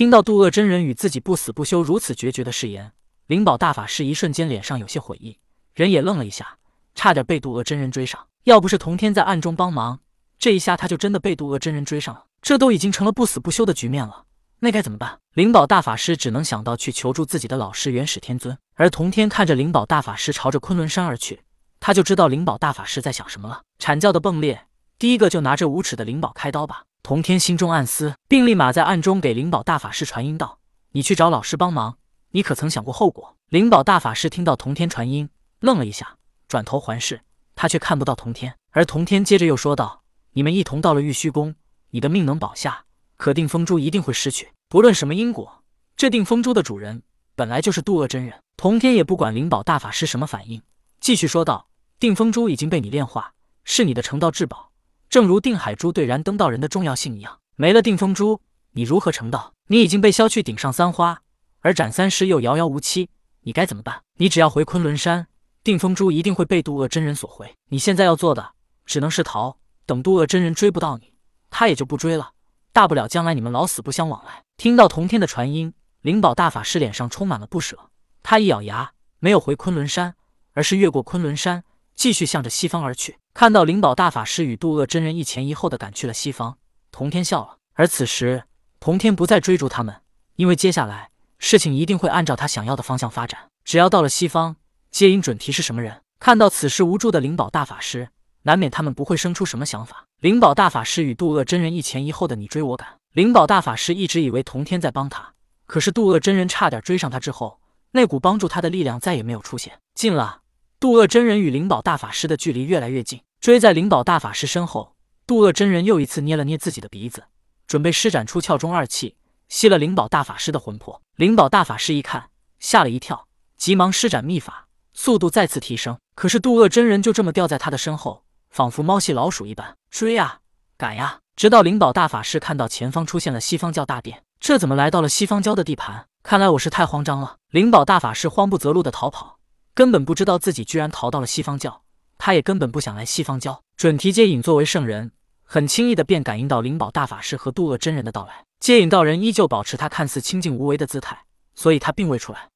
听到渡恶真人与自己不死不休如此决绝的誓言，灵宝大法师一瞬间脸上有些悔意，人也愣了一下，差点被渡恶真人追上。要不是童天在暗中帮忙，这一下他就真的被渡恶真人追上了。这都已经成了不死不休的局面了，那该怎么办？灵宝大法师只能想到去求助自己的老师元始天尊。而童天看着灵宝大法师朝着昆仑山而去，他就知道灵宝大法师在想什么了。阐教的崩裂，第一个就拿这无耻的灵宝开刀吧。童天心中暗思，并立马在暗中给灵宝大法师传音道：“你去找老师帮忙，你可曾想过后果？”灵宝大法师听到童天传音，愣了一下，转头环视，他却看不到童天。而童天接着又说道：“你们一同到了玉虚宫，你的命能保下，可定风珠一定会失去。不论什么因果，这定风珠的主人本来就是渡恶真人。”童天也不管灵宝大法师什么反应，继续说道：“定风珠已经被你炼化，是你的成道至宝。”正如定海珠对燃灯道人的重要性一样，没了定风珠，你如何成道？你已经被削去顶上三花，而斩三尸又遥遥无期，你该怎么办？你只要回昆仑山，定风珠一定会被渡恶真人所回。你现在要做的只能是逃，等渡恶真人追不到你，他也就不追了。大不了将来你们老死不相往来。听到童天的传音，灵宝大法师脸上充满了不舍，他一咬牙，没有回昆仑山，而是越过昆仑山。继续向着西方而去，看到灵宝大法师与渡恶真人一前一后的赶去了西方，童天笑了。而此时，童天不再追逐他们，因为接下来事情一定会按照他想要的方向发展。只要到了西方，接引准提是什么人？看到此时无助的灵宝大法师，难免他们不会生出什么想法。灵宝大法师与渡恶真人一前一后的你追我赶，灵宝大法师一直以为童天在帮他，可是渡恶真人差点追上他之后，那股帮助他的力量再也没有出现。近了。渡恶真人与灵宝大法师的距离越来越近，追在灵宝大法师身后。渡恶真人又一次捏了捏自己的鼻子，准备施展出窍中二气，吸了灵宝大法师的魂魄。灵宝大法师一看，吓了一跳，急忙施展秘法，速度再次提升。可是渡恶真人就这么掉在他的身后，仿佛猫戏老鼠一般，追呀，赶呀，直到灵宝大法师看到前方出现了西方教大殿，这怎么来到了西方教的地盘？看来我是太慌张了。灵宝大法师慌不择路的逃跑。根本不知道自己居然逃到了西方教，他也根本不想来西方教。准提接引作为圣人，很轻易的便感应到灵宝大法师和渡厄真人的到来。接引道人依旧保持他看似清静无为的姿态，所以他并未出来。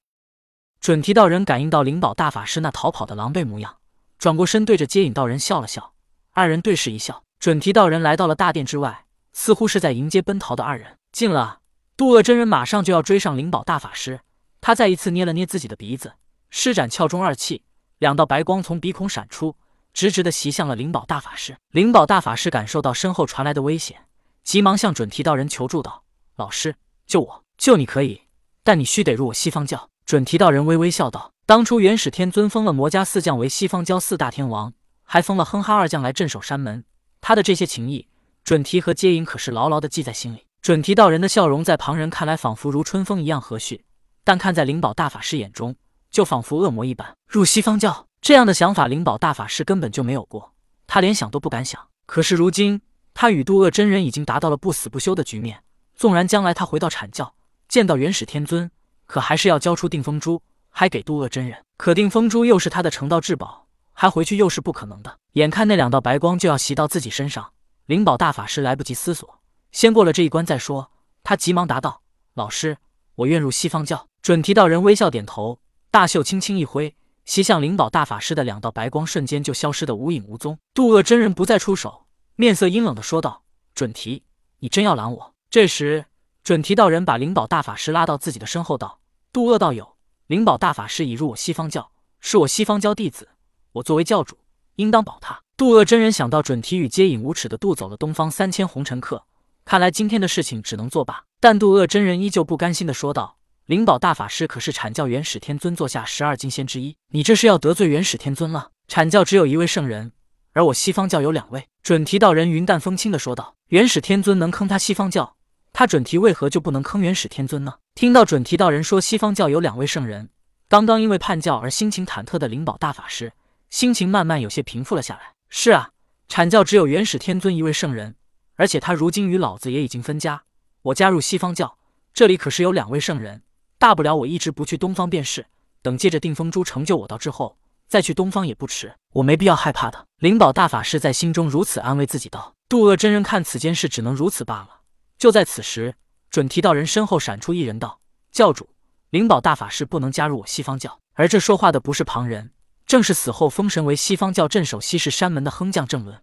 准提道人感应到灵宝大法师那逃跑的狼狈模样，转过身对着接引道人笑了笑，二人对视一笑。准提道人来到了大殿之外，似乎是在迎接奔逃的二人。近了，渡厄真人马上就要追上灵宝大法师，他再一次捏了捏自己的鼻子。施展窍中二气，两道白光从鼻孔闪出，直直的袭向了灵宝大法师。灵宝大法师感受到身后传来的危险，急忙向准提道人求助道：“老师，救我！救你可以，但你须得入我西方教。”准提道人微微笑道：“当初元始天尊封了魔家四将为西方教四大天王，还封了哼哈二将来镇守山门，他的这些情谊，准提和接引可是牢牢的记在心里。”准提道人的笑容在旁人看来仿佛如春风一样和煦，但看在灵宝大法师眼中，就仿佛恶魔一般，入西方教这样的想法，灵宝大法师根本就没有过，他连想都不敢想。可是如今，他与渡恶真人已经达到了不死不休的局面，纵然将来他回到阐教，见到元始天尊，可还是要交出定风珠，还给渡恶真人。可定风珠又是他的成道至宝，还回去又是不可能的。眼看那两道白光就要袭到自己身上，灵宝大法师来不及思索，先过了这一关再说。他急忙答道：“老师，我愿入西方教。”准提道人微笑点头。大袖轻轻一挥，袭向灵宝大法师的两道白光瞬间就消失的无影无踪。渡恶真人不再出手，面色阴冷的说道：“准提，你真要拦我？”这时，准提道人把灵宝大法师拉到自己的身后，道：“渡恶道友，灵宝大法师已入我西方教，是我西方教弟子，我作为教主，应当保他。”渡恶真人想到准提与接引无耻的渡走了东方三千红尘客，看来今天的事情只能作罢。但渡恶真人依旧不甘心的说道。灵宝大法师可是阐教元始天尊座下十二金仙之一，你这是要得罪元始天尊了。阐教只有一位圣人，而我西方教有两位。准提道人云淡风轻的说道：“元始天尊能坑他西方教，他准提为何就不能坑元始天尊呢？”听到准提道人说西方教有两位圣人，刚刚因为叛教而心情忐忑的灵宝大法师，心情慢慢有些平复了下来。是啊，阐教只有元始天尊一位圣人，而且他如今与老子也已经分家。我加入西方教，这里可是有两位圣人。大不了我一直不去东方便是，等借着定风珠成就我道之后，再去东方也不迟。我没必要害怕的。灵宝大法师在心中如此安慰自己道。渡恶真人看此间事只能如此罢了。就在此时，准提道人身后闪出一人道：“教主，灵宝大法师不能加入我西方教。”而这说话的不是旁人，正是死后封神为西方教镇守西式山门的哼将郑伦。